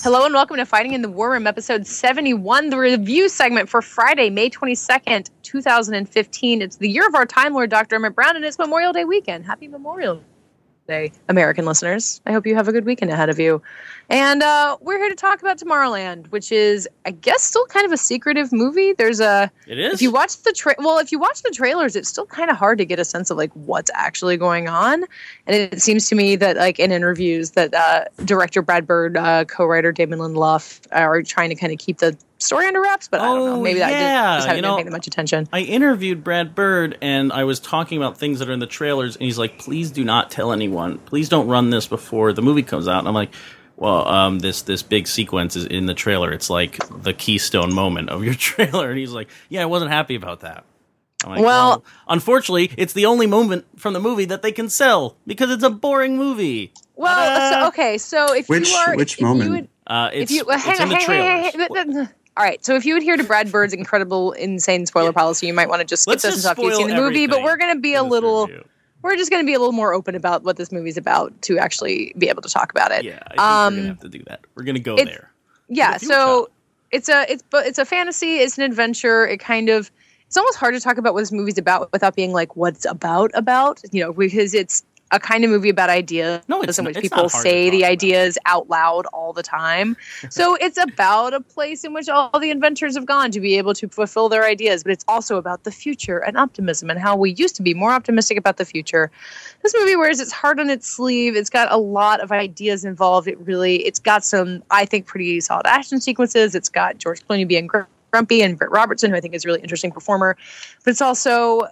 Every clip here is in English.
Hello and welcome to Fighting in the War Room, episode 71, the review segment for Friday, May 22nd, 2015. It's the year of our Time Lord, Dr. Emmett Brown, and it's Memorial Day weekend. Happy Memorial American listeners. I hope you have a good weekend ahead of you. And uh, we're here to talk about Tomorrowland, which is, I guess, still kind of a secretive movie. There's a. It is. If you watch the tra- well, if you watch the trailers, it's still kind of hard to get a sense of like what's actually going on. And it seems to me that like in interviews that uh, director Brad Bird, uh, co-writer Damon Lindelof are trying to kind of keep the story under wraps. But I don't know. Oh, Maybe that yeah. just, just haven't You been know, paying that much attention. I interviewed Brad Bird and I was talking about things that are in the trailers, and he's like, "Please do not tell anyone. Please don't run this before the movie comes out." And I'm like, "Well, um, this this big sequence is in the trailer. It's like the keystone moment of your trailer." And he's like, "Yeah, I wasn't happy about that." I'm like, Well- unfortunately, it's the only moment from the movie that they can sell because it's a boring movie. Well, so, okay. So if Which- you are, which if you moment? would- Uh, if it's, you well, it's in on, the hang trailers. hang on, hang on. All right, so if you adhere to Brad Bird's incredible, insane spoiler policy, you might want to just skip Let's this just and talk if you've seen the movie. But we're going to be a little, review. we're just going to be a little more open about what this movie's about to actually be able to talk about it. Yeah, I think Um, we're gonna have to do that. We're gonna go it's- there. yeah so it's a it's but it's a fantasy it's an adventure it kind of it's almost hard to talk about what this movie's about without being like what's about about you know because it's a kind of movie about ideas No, it's in which it's people say the about. ideas out loud all the time. So it's about a place in which all the inventors have gone to be able to fulfill their ideas but it's also about the future and optimism and how we used to be more optimistic about the future. This movie wears its heart on its sleeve. It's got a lot of ideas involved. It really it's got some i think pretty solid action sequences. It's got george clooney being grumpy and britt robertson who i think is a really interesting performer but it's also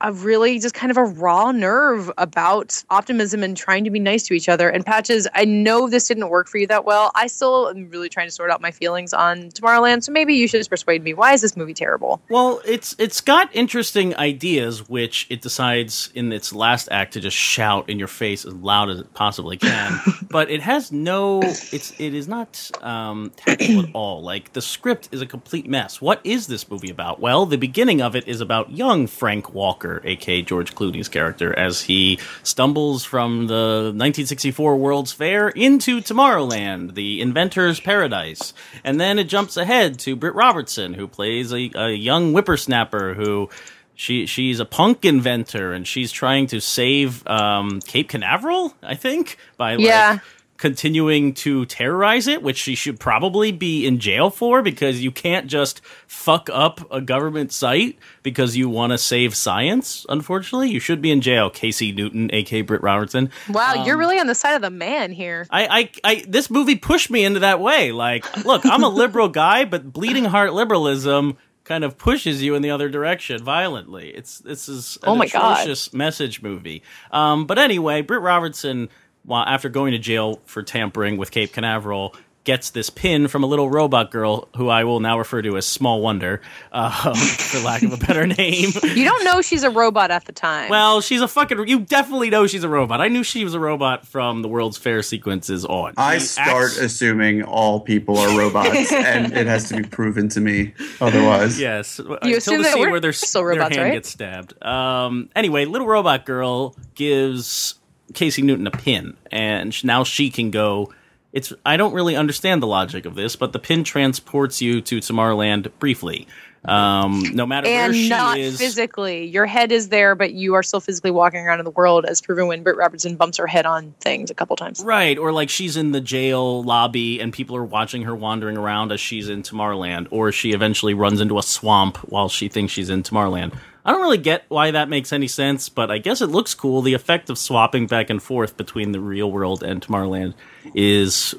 a really just kind of a raw nerve about optimism and trying to be nice to each other. And Patches, I know this didn't work for you that well. I still am really trying to sort out my feelings on Tomorrowland. So maybe you should just persuade me. Why is this movie terrible? Well, it's it's got interesting ideas, which it decides in its last act to just shout in your face as loud as it possibly can. but it has no, it's it is not um, tactful at all. Like the script is a complete mess. What is this movie about? Well, the beginning of it is about young Frank Walker, aka George Clooney's character, as he stumbles from the 1964 World's Fair into Tomorrowland, the inventor's paradise, and then it jumps ahead to Britt Robertson, who plays a, a young whippersnapper who. She she's a punk inventor and she's trying to save um, Cape Canaveral, I think, by like Yeah. Continuing to terrorize it, which she should probably be in jail for because you can't just fuck up a government site because you want to save science. Unfortunately, you should be in jail, Casey Newton, aka Britt Robertson. Wow, you're really on the side of the man here. I, I, I, this movie pushed me into that way. Like, look, I'm a liberal guy, but bleeding heart liberalism kind of pushes you in the other direction violently. It's this is an Oh my God. message movie. Um, but anyway, Britt Robertson, while after going to jail for tampering with Cape Canaveral. Gets this pin from a little robot girl who I will now refer to as Small Wonder, um, for lack of a better name. You don't know she's a robot at the time. Well, she's a fucking. You definitely know she's a robot. I knew she was a robot from the World's Fair sequences on. I She start acts- assuming all people are robots, and it has to be proven to me otherwise. Yes, You until assume the that scene we're where their, still their robots, hand right? gets stabbed. Um, anyway, little robot girl gives Casey Newton a pin, and now she can go. It's I don't really understand the logic of this, but the pin transports you to Tomorrowland briefly. Um, no matter where and she not is, physically. Your head is there, but you are still physically walking around in the world, as proven when Britt Robertson bumps her head on things a couple times. Right, or like she's in the jail lobby and people are watching her wandering around as she's in Tomorrowland, or she eventually runs into a swamp while she thinks she's in Tomorrowland. I don't really get why that makes any sense, but I guess it looks cool. The effect of swapping back and forth between the real world and Tomorrowland is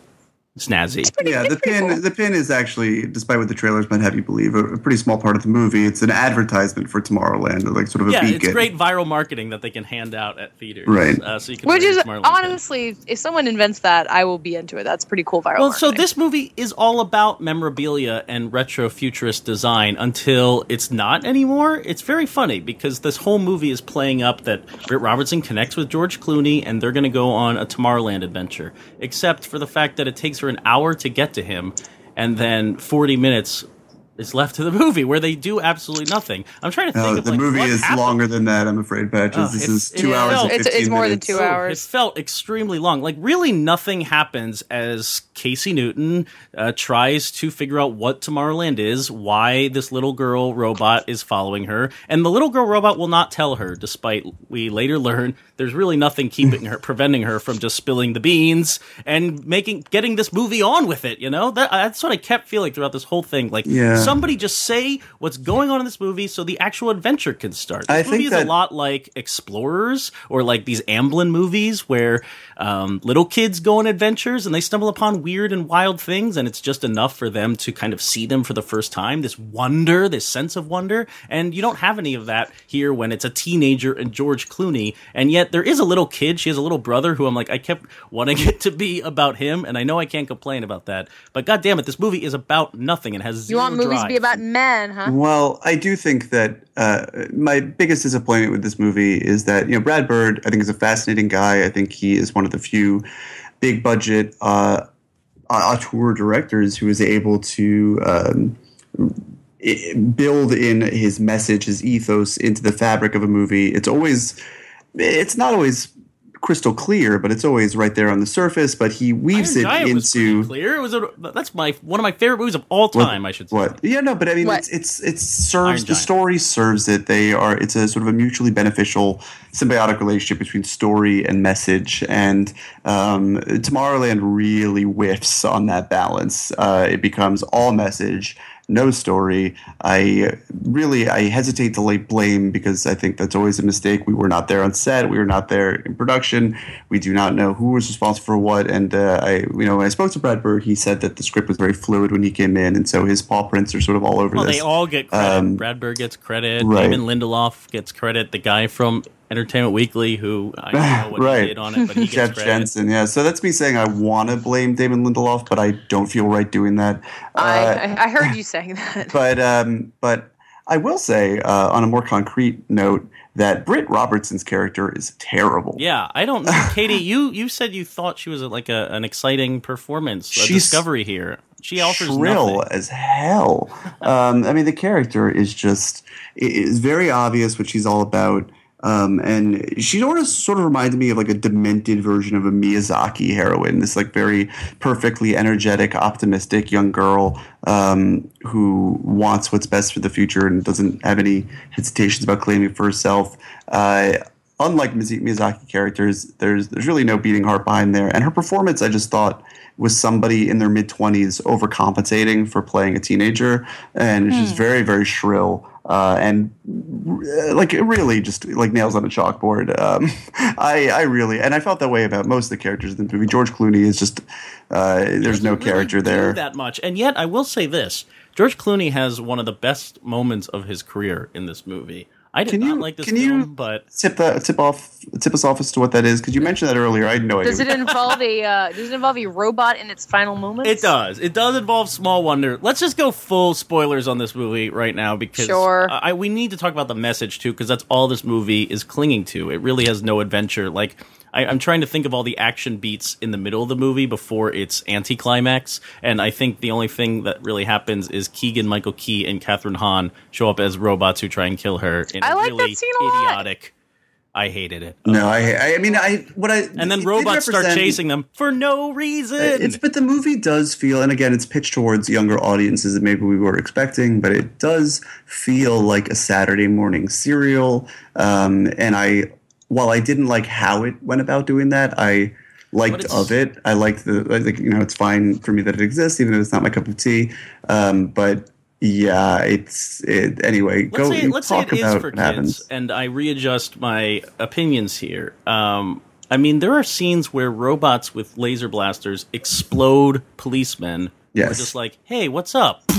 snazzy. Pretty- Yeah, the pretty pin cool. the pin is actually, despite what the trailers might have you believe, a, a pretty small part of the movie. It's an advertisement for Tomorrowland, like sort of a Yeah, beacon. it's great viral marketing that they can hand out at theaters. Right. Uh, so you can Which wear is your Tomorrowland pin. honestly, if someone invents that, I will be into it. That's pretty cool viral. Well, so this movie is all about memorabilia and retro futurist design until it's not anymore. It's very funny because this whole movie is playing up that Britt Robertson connects with George Clooney and they're going to go on a Tomorrowland adventure, except for the fact that it takes an hour to get to him and then 40 minutes is left to the movie where they do absolutely nothing. I'm trying to think No, of the like, movie what is happened. longer than that. I'm afraid, Patches. Oh, this it's- is two it hours felt- and It's- it's 15 more than minutes. two Oh, hours. It felt extremely long. Like really, nothing happens as Casey Newton uh, tries to figure out what Tomorrowland is, why this little girl robot is following her, and the little girl robot will not tell her. Despite we later learn there's really nothing keeping her, preventing her from just spilling the beans and making getting this movie on with it. You know that that's what I kept feeling throughout this whole thing. Like Yeah. Somebody just say what's going on in this movie so the actual adventure can start. This I movie think is a lot like Explorers or like these Amblin movies where um, little kids go on adventures and they stumble upon weird and wild things, and it's just enough for them to kind of see them for the first time. This wonder, this sense of wonder, and you don't have any of that here when it's a teenager and George Clooney, and yet there is a little kid. She has a little brother who I'm like, I kept wanting it to be about him, and I know I can't complain about that. But god damn it, this movie is about nothing and has you zero want movies be about men, huh? Well, I do think that uh, my biggest disappointment with this movie is that you know Brad Bird. I think is a fascinating guy. I think he is one of the few big budget uh, auteur directors who is able to um, build in his message, his ethos into the fabric of a movie. It's always, it's not always crystal clear, but it's always right there on the surface. But he weaves Iron it Giant was into clear. It was a, that's my one of my favorite movies of all what- time. I should say. What? Yeah, no, but I mean, What? it's it's it Iron serves the Giant. story serves it. They are it's a sort of a mutually beneficial symbiotic relationship between story and message. And um, Tomorrowland really whiffs on that balance. Uh, it becomes all message. No story. I really I hesitate to lay blame because I think that's always a mistake. We were not there on set. We were not there in production. We do not know who was responsible for what. And uh, I, you know, when I spoke to Brad Bird, he said that the script was very fluid when he came in, and so his paw prints are sort of all over Well, this. they all get credit. Um, Brad Bird gets credit. right. Damon Lindelof gets credit. The guy from Entertainment Weekly, who I don't know what Right. he did on it, but he gets Jeff credit. Jensen, yeah. So that's me saying I want to blame Damon Lindelof, but I don't feel right doing that. I, Uh, I I heard you saying that. but um, but I will say uh, on a more concrete note that Britt Robertson's character is terrible. Yeah, I don't know, Katey. You you said you thought she was like a, an exciting performance, a She's discovery here. She offers shrill nothing. as hell. um, I mean, the character is just it is very obvious what she's all about. Um, and she sort of sort of reminded me of like a demented version of a Miyazaki heroine. This like very perfectly energetic, optimistic young girl um, who wants what's best for the future and doesn't have any hesitations about claiming for herself. Uh, unlike Miyazaki characters, there's there's really no beating heart behind there. And her performance, I just thought, was somebody in their mid twenties overcompensating for playing a teenager, and it's just very very shrill. Uh, and uh, like it really just like nails on a chalkboard. Um, I I really and I felt that way about most of the characters in the movie. George Clooney is just uh, there's no really character there. that much. And yet, I will say this: George Clooney has one of the best moments of his career in this movie. I did Can not you- like this can film, you- but Tip that tip off tip us off as to what that is because you mentioned that earlier. I had no idea. Does it involve a uh, Does it involve a robot in its final moments? It does. It does involve Small Wonder. Let's just go full spoilers on this movie right now because Sure. I, we need to talk about the message too because that's all this movie is clinging to. It really has no adventure. Like I, I'm trying to think of all the action beats in the middle of the movie before its anticlimax, and I think the only thing that really happens is Keegan Michael Key and Kathryn Hahn show up as robots who try and kill her in I a like that scene a lot. idiotic. I hated it. No, I, I I mean I what I and then robots start chasing them for no reason. It's but the movie does feel, and again, it's pitched towards younger audiences than maybe we were expecting, but it does feel like a Saturday morning serial. Um, and I, while I didn't like how it went about doing that, I liked of it. I liked the like you know it's fine for me that it exists, even though it's not my cup of tea. Um, but yeah, it's it anyway. let's go say, let's say talk it is about for kids, happens. and I readjust my opinions here. Um, I mean, there are scenes where robots with laser blasters explode policemen. Who are Yes. just like, hey, what's up?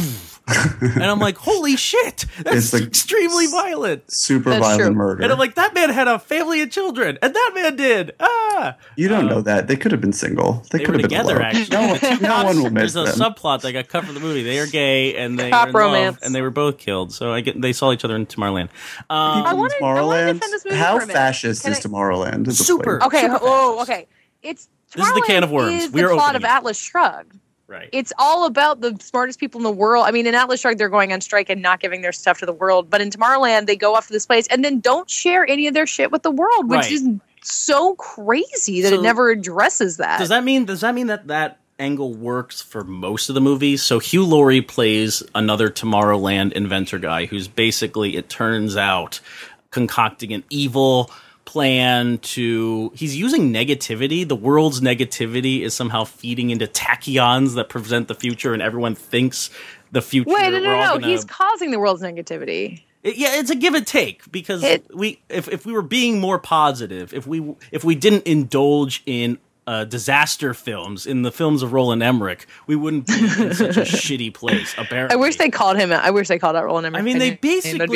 and I'm like, holy shit, that's It's like- extremely violent. Super That's violent true. murder. And I'm like, that man had a family and children, and that man did. Ah, you don't know that they could have been single. They, they could were have been together. alone. Actually, No, no one will miss There's a subplot that got cut from the movie. They are gay and they Cop are in love, and they were both killed. So I get they saw each other in Tomorrowland. Um, I wanna- I Tomorrowland. defend this movie How for a minute. fascist Can is I- Tomorrowland? as Super. Okay. Super Oh, okay. It's This is the can of worms. Is We the are plot opening of. Atlas Shrugged. Right. It's all about the smartest people in the world. I mean, in Atlas Shrugged, they're going on strike and not giving their stuff to the world. But in Tomorrowland, they go off to this place and then don't share any of their shit with the world, which Right. is so crazy that So- it never addresses that. Does that mean does that mean that that angle works for most of the movies? So Hugh Laurie plays another Tomorrowland inventor guy who's basically it turns out concocting an evil plan to he's using negativity the world's negativity is somehow feeding into tachyons that present the future and everyone thinks the future Wait, no, no, no. gonna- He's causing the world's negativity. it- yeah, it's a give and take because It- we if if we were being more positive, if we if we didn't indulge in uh, disaster films in the films of Roland Emmerich, we wouldn't be in such a shitty place. Apparently, I wish they called him. I wish they called out Roland Emmerich. I mean, they That'd be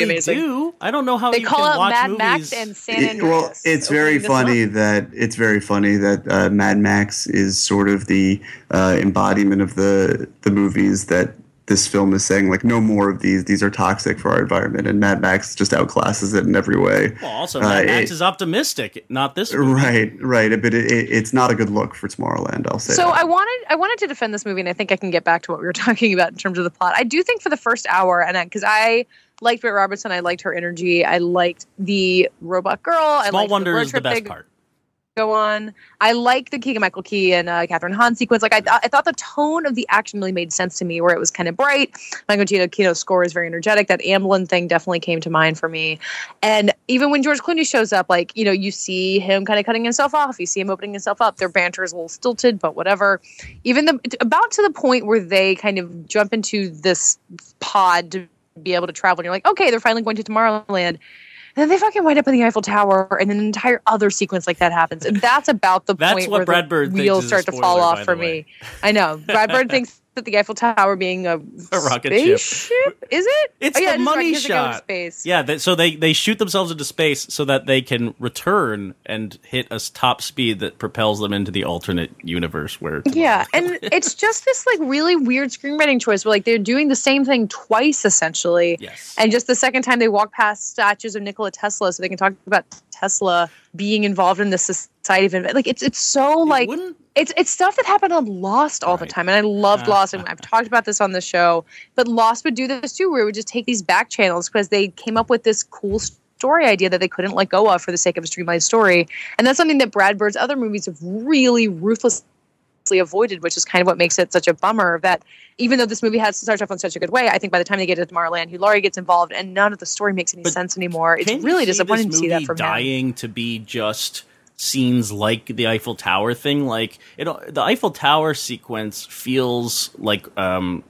basically do. I don't know how They you call can out watch Mad movies. Max and San It- well, it's very funny month. that it's very funny that uh, Mad Max is sort of the uh, embodiment of the the movies that this film is saying like no more of these. These are toxic for our environment, and Mad Max just outclasses it in every way. Well, also, Uh, Mad Max it- is optimistic, not this. movie. Right, right, but it, it, it's not a good look for Tomorrowland. I'll say. So that. I wanted I wanted to defend this movie, and I think I can get back to what we were talking about in terms of the plot. I do think for the first hour, and because I, liked Britt Robertson, I liked her energy, I liked the robot girl. I Small liked Wonder the road is the trip they best part. Go on. I like the Keegan Michael Key and uh, Kathryn Hahn sequence. Like I, th- I thought the tone of the action really made sense to me, where it was kind of bright. Michael Giacchino's score is very energetic. That Amblin thing definitely came to mind for me. And even when George Clooney shows up, like you know, you see him kind of cutting himself off. You see him opening himself up. Their banter is a little stilted, but whatever. Even the about to the point where they kind of jump into this pod to be able to travel. And you're like, okay, they're finally going to Tomorrowland. And then they fucking wind up in the Eiffel Tower, and an entire other sequence like that happens, and that's about the That's point where Brad the Bird wheels start to fall off for me. I know. Brad Bird thinks that the Eiffel Tower being a, A rocket ship. spaceship, is it? It's Oh, yeah, the it money right. He to go into shot. Space. Yeah, that, so they they shoot themselves into space so that they can return and hit a top speed that propels them into the alternate universe where Yeah, and it's just this like really weird screenwriting choice where like they're doing the same thing twice essentially. Yes. And just the second time they walk past statues of Nikola Tesla so they can talk about Tesla being involved in the society of invent. Like it's it's so like wouldn't- it's it's stuff that happened on Lost all the time, and I loved Uh, Lost, and I've talked about this on the show. But Lost would do this too, where it would just take these back channels because they came up with this cool story idea that they couldn't let go of for the sake of a streamlined story, and that's something that Brad Bird's other movies have really ruthlessly avoided, which is kind of what makes it such a bummer. That even though this movie has starts off in such a good way, I think by the time they get to Tomorrowland, Hugh Laurie gets involved, and none of the story makes any But sense anymore. It's really disappointing to see that from him. dying to be just scenes like the Eiffel Tower thing. Like it, the Eiffel Tower sequence feels like um,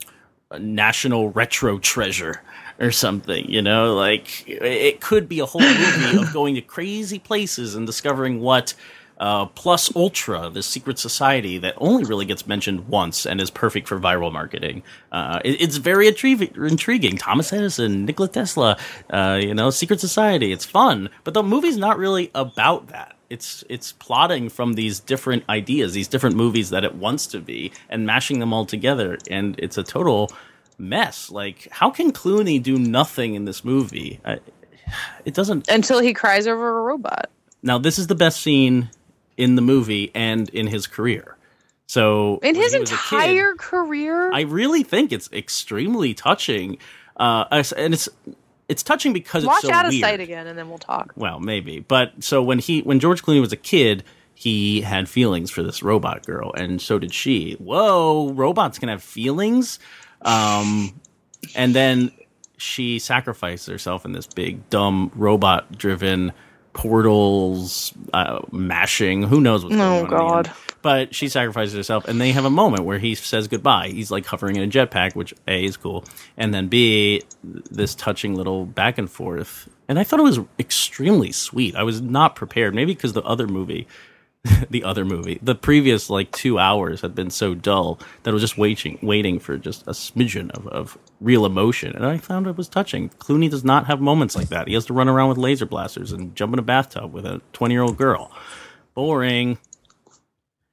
a national retro treasure or something. You know, like it could be a whole movie of going to crazy places and discovering what. Uh, plus Ultra, the secret society that only really gets mentioned once and is perfect for viral marketing. Uh, it- it's very intri- intriguing. Thomas Edison, Nikola Tesla, uh, you know, secret society. It's fun, but the movie's not really about that. It's it's plotting from these different ideas, these different movies that it wants to be, and mashing them all together, and it's a total mess. Like, how can Clooney do nothing in this movie? I, it doesn't Until he cries over a robot. now, this is the best scene in the movie and in his career. So In his a kid, entire career, I really think it's extremely touching, uh, and it's it's touching because watch it's so out of weird. sight again, and then we'll talk. Well, maybe, but so when he when George Clooney was a kid, he had feelings for this robot girl, and so did she. Whoa, robots can have feelings, um, and then she sacrificed herself in this big dumb robot driven portals uh, mashing who knows what's going on Oh, the God. but she sacrifices herself and they have a moment where he says goodbye he's like hovering in a jetpack which a is cool and then b this touching little back and forth and i thought it was extremely sweet i was not prepared maybe because the other movie the other movie. The previous like two hours had been so dull that I was just waiting, waiting for just a smidgen of, of real emotion, and I found it was touching. Clooney does not have moments like that. He has to run around with laser blasters and jump in a bathtub with a twenty-year-old girl. Boring.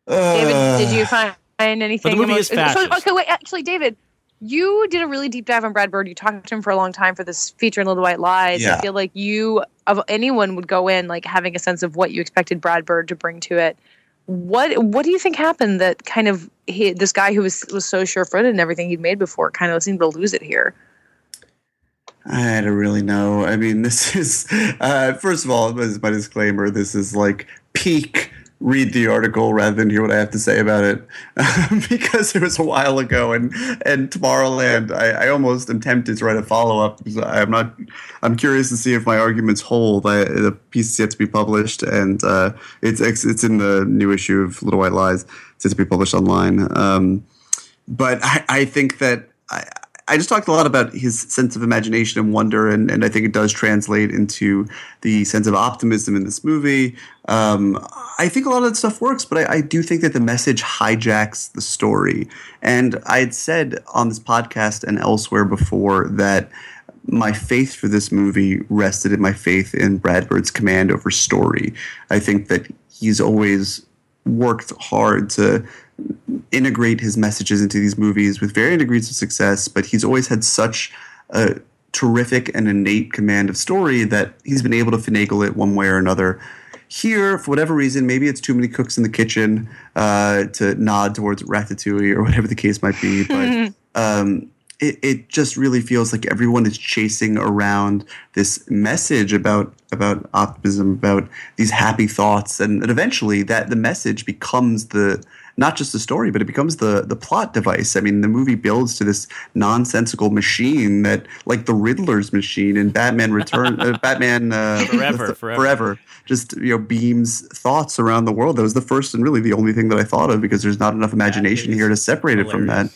David, uh. did you find anything? But the movie emo- is fascist. So, okay, wait. Actually, David, you did a really deep dive on Brad Bird. You talked to him for a long time for this feature in Little White Lies. Yeah. I feel like you, of anyone, would go in like having a sense of what you expected Brad Bird to bring to it. What What do you think happened that kind of he, this guy who was was so sure footed and everything he'd made before kind of seemed to lose it here? I don't really know. I mean, this is uh, first of all, as my disclaimer, this is like peak. Read the article rather than hear what I have to say about it, because it was a while ago, and and Tomorrowland. I, I almost am tempted to write a follow up. Because I'm not. I'm curious to see if my arguments hold. I, the piece is yet to be published, and uh, it's it's it's in the new issue of Little White Lies. It's yet to be published online. Um, but I, I think that I, I just talked a lot about his sense of imagination and wonder, and, and I think it does translate into the sense of optimism in this movie. Um, I think a lot of that stuff works, but I, I do think that the message hijacks the story. And I had said on this podcast and elsewhere before that my faith for this movie rested in my faith in Brad Bird's command over story. I think that he's always worked hard to integrate his messages into these movies with varying degrees of success, but he's always had such a terrific and innate command of story that he's been able to finagle it one way or another. Here, for whatever reason, maybe it's too many cooks in the kitchen uh, to nod towards Ratatouille or whatever the case might be, but um, it, it just really feels like everyone is chasing around this message about about optimism, about these happy thoughts, and, and eventually that the message becomes the not just the story, but it becomes the the plot device. I mean, the movie builds to this nonsensical machine that, like the Riddler's machine in Batman Return, uh, Batman uh, Forever, the- forever. forever, just you know beams thoughts around the world. That was the first and really the only thing that I thought of because there's not enough imagination here to separate it from that.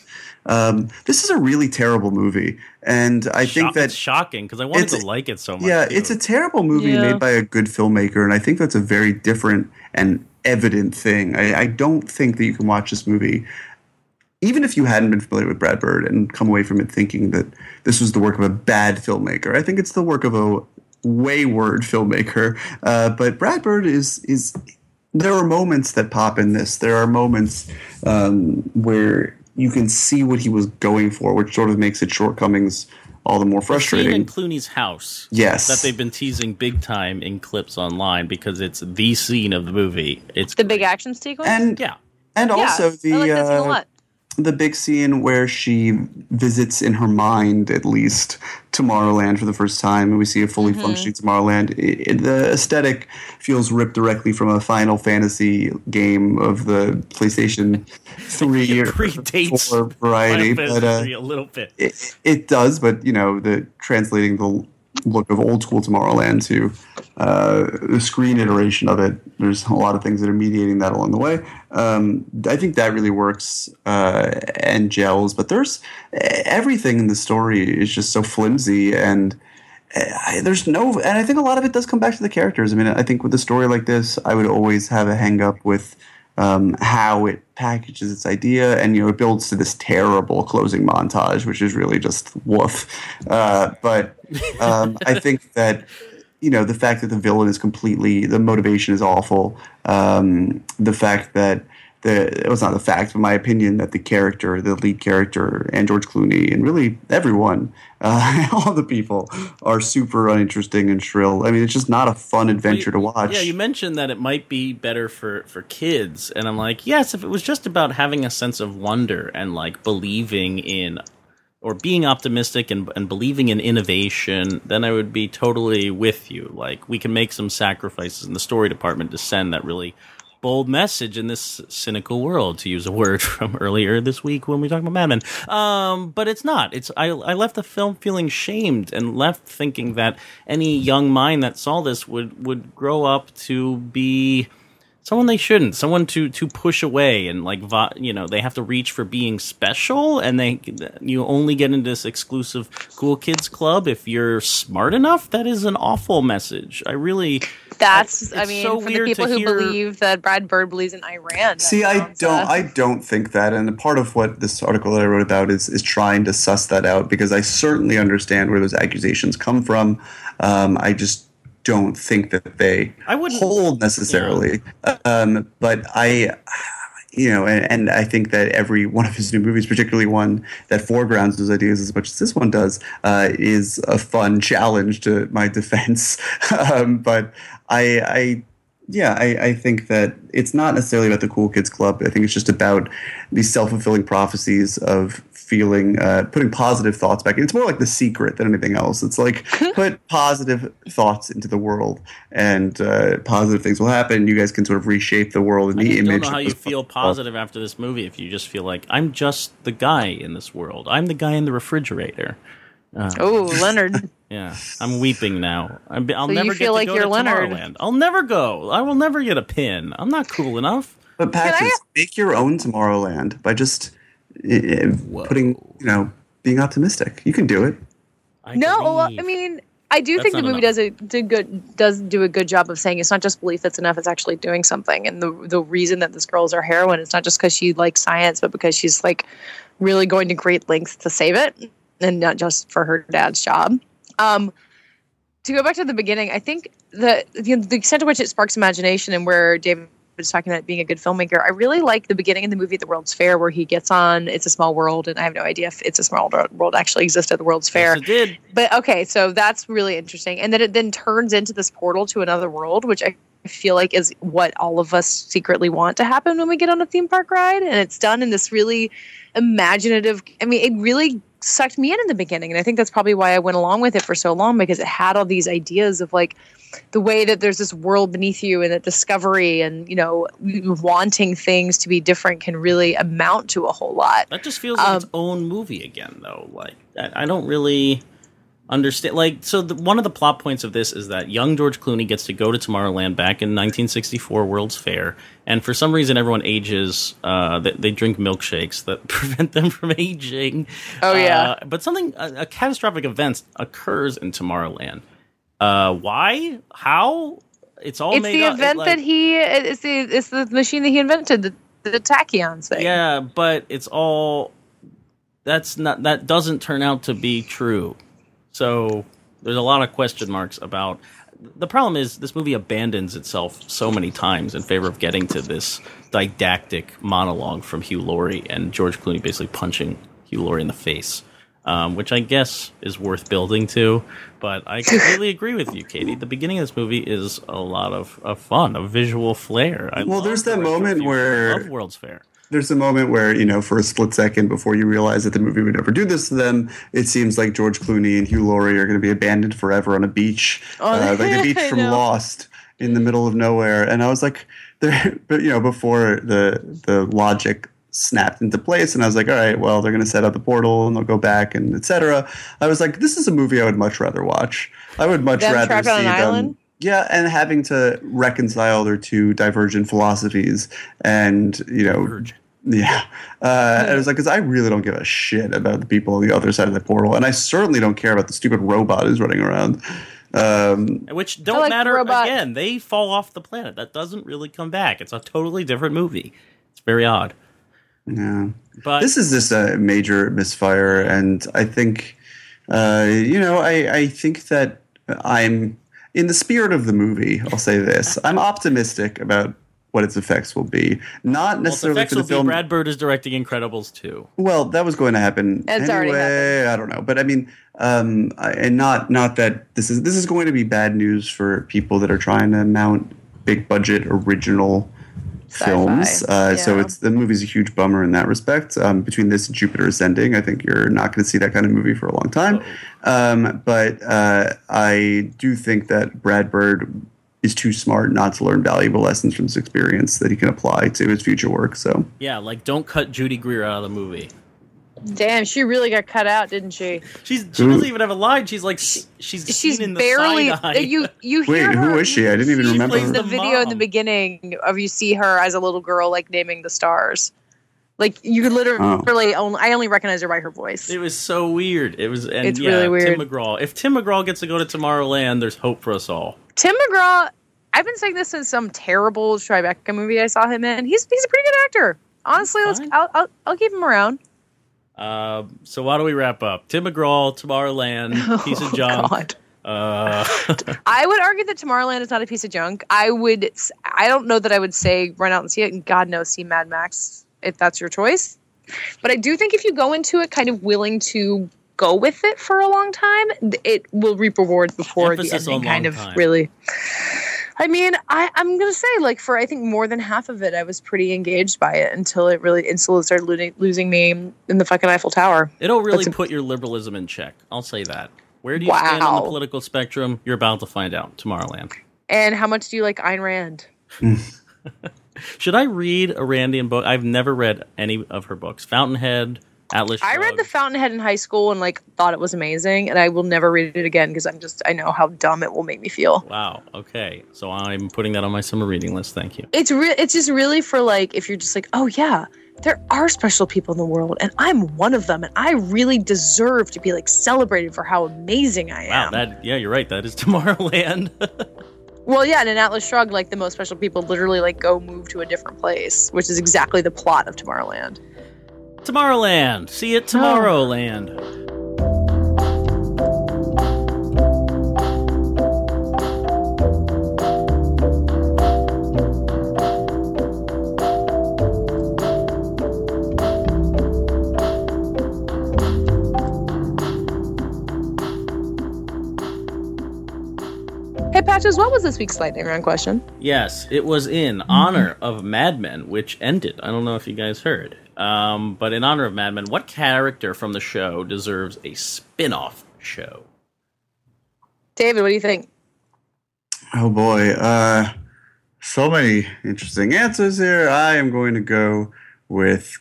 Um, this is a really terrible movie, and I think Shock- that it's shocking because I wanted it's- to like it so much. yeah, too. it's a terrible movie Yeah. made by a good filmmaker, and I think that's a very different and evident thing. I, I don't think that you can watch this movie, even if you hadn't been familiar with Brad Bird, and come away from it thinking that this was the work of a bad filmmaker. I think it's the work of a wayward filmmaker. Uh, but Brad Bird is is there are moments that pop in this. There are moments um, where you can see what he was going for, which sort of makes its shortcomings all the more The scene frustrating. in Clooney's house. Yes. that they've been teasing big time in clips online because it's the scene of the movie. It's The big action sequence. and yeah. and also the I like that a uh, lot. The big scene where she visits in her mind at least Tomorrowland for the first time, and we see a fully Mm-hmm. functioning Tomorrowland. It, it- the aesthetic feels ripped directly from a Final Fantasy game of the PlayStation Three or predates four variety, but uh, a little bit. it, it does. But you know, the translating the look of old school Tomorrowland to uh, the screen iteration of it. There's a lot of things that are mediating that along the way. Um, I think that really works uh, and gels. But there's everything in the story is just so flimsy and. I, there's no, and I think a lot of it does come back to the characters. I mean, I think with a story like this, I would always have a hang up with um, how it packages its idea, and you know, it builds to this terrible closing montage, which is really just woof. Uh, but um, I think that you know the fact that the villain is completely the motivation is awful. Um, the fact that the it was not the fact, but my opinion that the character, the lead character, and George Clooney, and really everyone, uh, all the people, are super uninteresting and shrill. I mean, it's just not a fun adventure to watch. Yeah, you mentioned that it might be better for for kids, and I'm like, yes, if it was just about having a sense of wonder and like believing in or being optimistic and, and believing in innovation, then I would be totally with you. Like we can make some sacrifices in the story department to send that really bold message in this cynical world, to use a word from earlier this week when we talked about Mad Men. Um, but it's not. It's I, I left the film feeling shamed and left thinking that any young mind that saw this would would grow up to be someone they shouldn't, someone to to push away and like you know they have to reach for being special, and they you only get into this exclusive cool kids club if you're smart enough. That is an awful message. I really That's, I it's mean, so for the weird people to who hear- believe that Brad Bird believes in Ayn Rand. See, I don't. uh, I don't think that, and part of what this article that I wrote about is is trying to suss that out because I certainly understand where those accusations come from. Um, I just don't think that they I wouldn't- hold necessarily. Um, but I, you know, and, and I think that every one of his new movies, particularly one that foregrounds those ideas as much as this one does, uh, is a fun challenge to my defense. um, but I, I yeah, I, I think that it's not necessarily about the cool kids club. I think it's just about these self fulfilling prophecies of feeling, uh, putting positive thoughts back. It's more like the secret than anything else. It's like put positive thoughts into the world, and uh, positive things will happen. You guys can sort of reshape the world in I the image. don't know how you feel positive after this movie if you just feel like I'm just the guy in this world. I'm the guy in the refrigerator. Oh, Leonard. Yeah, I'm weeping now. I'm, I'll So you never feel get like to go you're to Leonard. Tomorrowland. I'll never go. I will never get a pin. I'm not cool enough. But Patches, make your own Tomorrowland by just uh, putting, you know, being optimistic. You can do it. I No, well. I mean, I do That's think the movie enough. does a did good does do a good job of saying it's not just belief that's enough; it's actually doing something. And the the reason that this girl's our heroine is not just because she likes science, but because she's like really going to great lengths to save it, and not just for her dad's job. Um, to go back to the beginning, I think the the, the extent to which it sparks imagination and where David was talking about being a good filmmaker, I really like the beginning of the movie at the World's Fair where he gets on It's a Small World, and I have no idea if It's a Small World actually exists at the World's Fair. Yes, it did. But okay, so that's really interesting. And then it then turns into this portal to another world, which I feel like is what all of us secretly want to happen when we get on a theme park ride. And it's done in this really imaginative I mean, it really sucked me in in the beginning. And I think that's probably why I went along with it for so long because it had all these ideas of like the way that there's this world beneath you and that discovery and, you know, wanting things to be different can really amount to a whole lot. That just feels like Um, its own movie again, though. Like I, I don't really understand. Like, so the, one of the plot points of this is that young George Clooney gets to go to Tomorrowland back in 1964 World's Fair, and for some reason, everyone ages. Uh, they, they drink milkshakes that prevent them from aging. Oh, yeah. Uh, but something a, a catastrophic event occurs in Tomorrowland. Uh, why? How? It's all it's made the up. event like- that he it's the it's the machine that he invented the, the tachyons thing Yeah, but it's all that's not that doesn't turn out to be true. So there's a lot of question marks about the problem is this movie abandons itself so many times in favor of getting to this didactic monologue from Hugh Laurie and George Clooney basically punching Hugh Laurie in the face. Um, which I guess is worth building to, but I completely agree with you, Katey. The beginning of this movie is a lot of, of fun, a visual flair. I Well, there's that moment where- I love World's Fair. There's a moment where, you know, for a split second before you realize that the movie would never do this to them, it seems like George Clooney and Hugh Laurie are going to be abandoned forever on a beach, uh, like the beach from. Lost in the middle of nowhere. And I was like, there, but you know, before the the logic snapped into place, and I was like, all right, well, they're going to set up the portal and they'll go back and etc. I was like, this is a movie I would much rather watch. I would much Them rather see them. Island? Yeah, and having to reconcile their two divergent philosophies, and you know, Divergent. yeah, uh, and it was like because I really don't give a shit about the people on the other side of the portal, and I certainly don't care about the stupid robot who's running around. Um, Which don't like matter robot- again. They fall off the planet. That doesn't really come back. It's a totally different movie. It's very odd. yeah, But this is just a major misfire, and I think, uh, you know, I, I think that I'm in the spirit of the movie. I'll say this: I'm optimistic about what its effects will be. Not well, its necessarily effects for the will film. be Brad Bird is directing Incredibles 2. Well, that was going to happen It's anyway. I don't know, but I mean, um, I- and not not that this is this is going to be bad news for people that are trying to mount big budget original films. Uh, So it's the movie's a huge bummer in that respect. Um, between this and Jupiter Ascending, I think you're not going to see that kind of movie for a long time. Um, but uh, I do think that Brad Bird is too smart not to learn valuable lessons from this experience that he can apply to his future work. So. Yeah, like don't cut Judy Greer out of the movie. Damn, she really got cut out, didn't she? She's she doesn't even have a line. She's like she's She's seen in the barely. side eye. You you Wait, hear who her- is she? I didn't even she remember plays her. the The video in the beginning of you see her as a little girl like naming the stars. Like you could literally Oh. only I only recognize her by her voice. It was so weird. It was and It's yeah, really weird. Tim McGraw. If Tim McGraw gets to go to Tomorrowland, there's hope for us all. Tim McGraw. I've been saying this since some terrible Tribeca movie I saw him in. He's he's a pretty good actor. Honestly, let's I'll, I'll I'll keep him around. Uh, so why don't we wrap up? Tim McGraw, Tomorrowland, piece of Oh, junk. God. Uh, I would argue that Tomorrowland is not a piece of junk. I would. I don't know that I would say run out and see it, and God knows see Mad Max if that's your choice. But I do think if you go into it kind of willing to go with it for a long time, it will reap rewards before Emphasis the on ending kind of time. really. I mean, I, I'm gonna say like for I think more than half of it, I was pretty engaged by it until it really until it started losing, losing me in the fucking Eiffel Tower. it'll really That's a- put your liberalism in check. I'll say that. Where do you stand on the political spectrum? You're about to find out. Tomorrowland. And how much do you like Ayn Rand? Should I read a Randian book? I've never read any of her books. Fountainhead, Atlas. I read The Fountainhead in high school and like thought it was amazing, and I will never read it again because I'm just I know how dumb it will make me feel. Wow. Okay. So I'm putting that on my summer reading list. Thank you. It's real. It's just really for like if you're just like, oh yeah, there are special people in the world, and I'm one of them, and I really deserve to be like celebrated for how amazing I Wow. am. That. Yeah, you're right. That is Tomorrowland. well, yeah, and in Atlas Shrugged, like the most special people literally like go move to a different place, which is exactly the plot of Tomorrowland. Tomorrowland. See it Tomorrowland. Hey Patches, what was this week's lightning round question? Yes, it was in honor of Mad Men, which ended. I don't know if you guys heard. Um, but in honor of Mad Men, what character from the show deserves a spin off show? David, what do you think? Oh boy, uh, so many interesting answers here. I am going to go with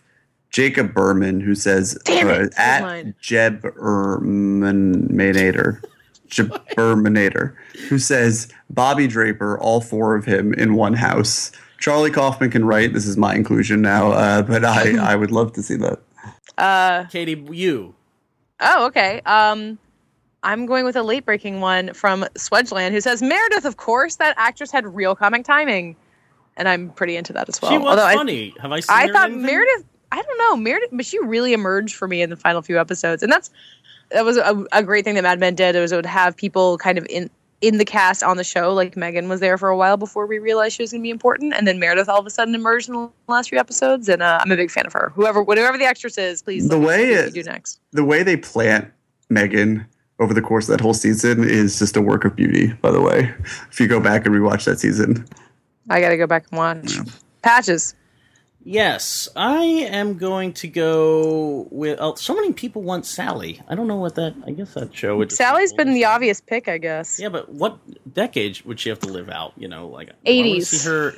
Jacob Berman, who says Damn it, uh, at mine. Jeb Bermanator, Jeb Bermanator, who says Bobby Draper, all four of him in one house. Charlie Kaufman can write. This is my inclusion now, uh, but I, I would love to see that. Uh, Katey, you. Oh, okay. Um, I'm going with a late breaking one from Swedgeland who says Meredith, of course, that actress had real comic timing. And I'm pretty into that as well. she was Although I- funny. Have I seen I, her thought anything? Meredith, I don't know, Meredith, but she really emerged for me in the final few episodes. And that's, that was a, a great thing that Mad Men did. It was it would have people kind of in, in the cast on the show. Like Megan was there for a while before we realized she was going to be important. And then Meredith all of a sudden emerged in the last few episodes. And uh, I'm a big fan of her. Whoever, whatever the actress is, please. The way it- you do next. The way they plant Megan over the course of that whole season is just a work of beauty, by the way. If you go back and rewatch that season. I got to go back and watch. Patches. Yes, I am going to go with. Oh, so many people want Sally. I don't know what that. I guess that show. would Sally's been the obvious pick, I guess. Yeah, but what decade would she have to live out? You know, like 80s. See her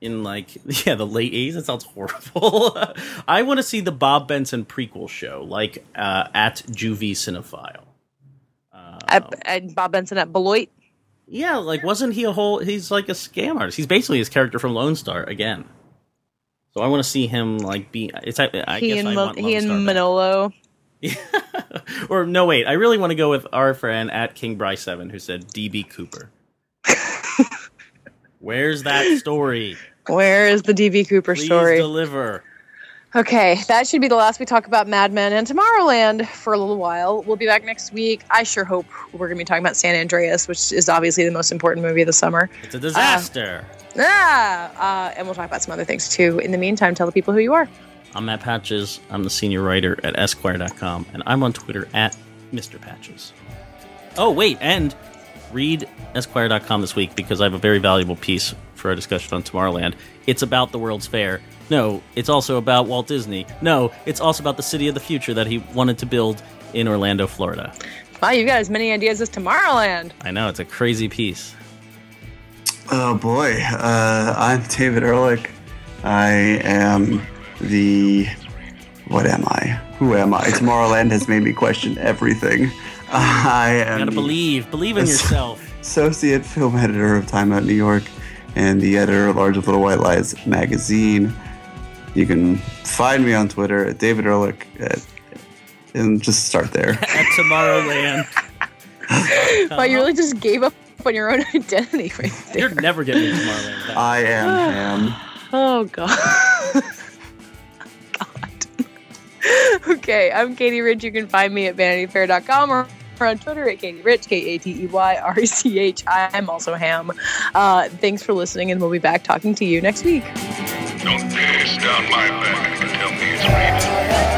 in like yeah, the late eighties. That sounds horrible. I want to see the Bob Benson prequel show, like uh, at Juvie Cinephile. Uh, At, at Bob Benson at Beloit. yeah, like wasn't he a whole? He's like a scam artist. He's basically his character from Lone Star again. So I want to see him like be. It's I, I he guess and I want he and. Manolo. or no, wait. I really want to go with our friend at King Bryce Seven, who said DB Cooper. Where's that story? Where is the DB Cooper Please story? deliver. Okay, that should be the last we talk about Mad Men and Tomorrowland for a little while. We'll be back next week. I sure hope we're going to be talking about San Andreas, which is obviously the most important movie of the summer. It's a disaster. Ah, uh, and we'll talk about some other things too. In the meantime, tell the people who you are. I'm Matt Patches. I'm the senior writer at Esquire.com, and I'm on Twitter at Mr. Patches. Oh, wait, and read Esquire.com this week because I have a very valuable piece for our discussion on Tomorrowland. It's about the World's Fair. No, it's also about Walt Disney. No, it's also about the city of the future that he wanted to build in Orlando, Florida. Wow, you've got as many ideas as Tomorrowland. I know, it's a crazy piece. Oh boy, uh, I'm David Ehrlich. I am the what am I? Who am I? Tomorrowland has made me question everything. I am. You gotta believe. Believe in yourself. associate film editor of Time Out New York and the editor of Large Little White Lies magazine. You can find me on Twitter at David Ehrlich at, and just start there. At Tomorrowland. Wow, you really just gave up on your own identity right there. You're never getting to Tomorrowland. I am Ham. Oh god. god. okay, I'm Katey Rich. You can find me at vanityfair.com or or on Twitter at Katey Rich, K A T E Y R C H. I'm also Ham. Uh, thanks for listening, and we'll be back talking to you next week. Don't down my back and tell me it's.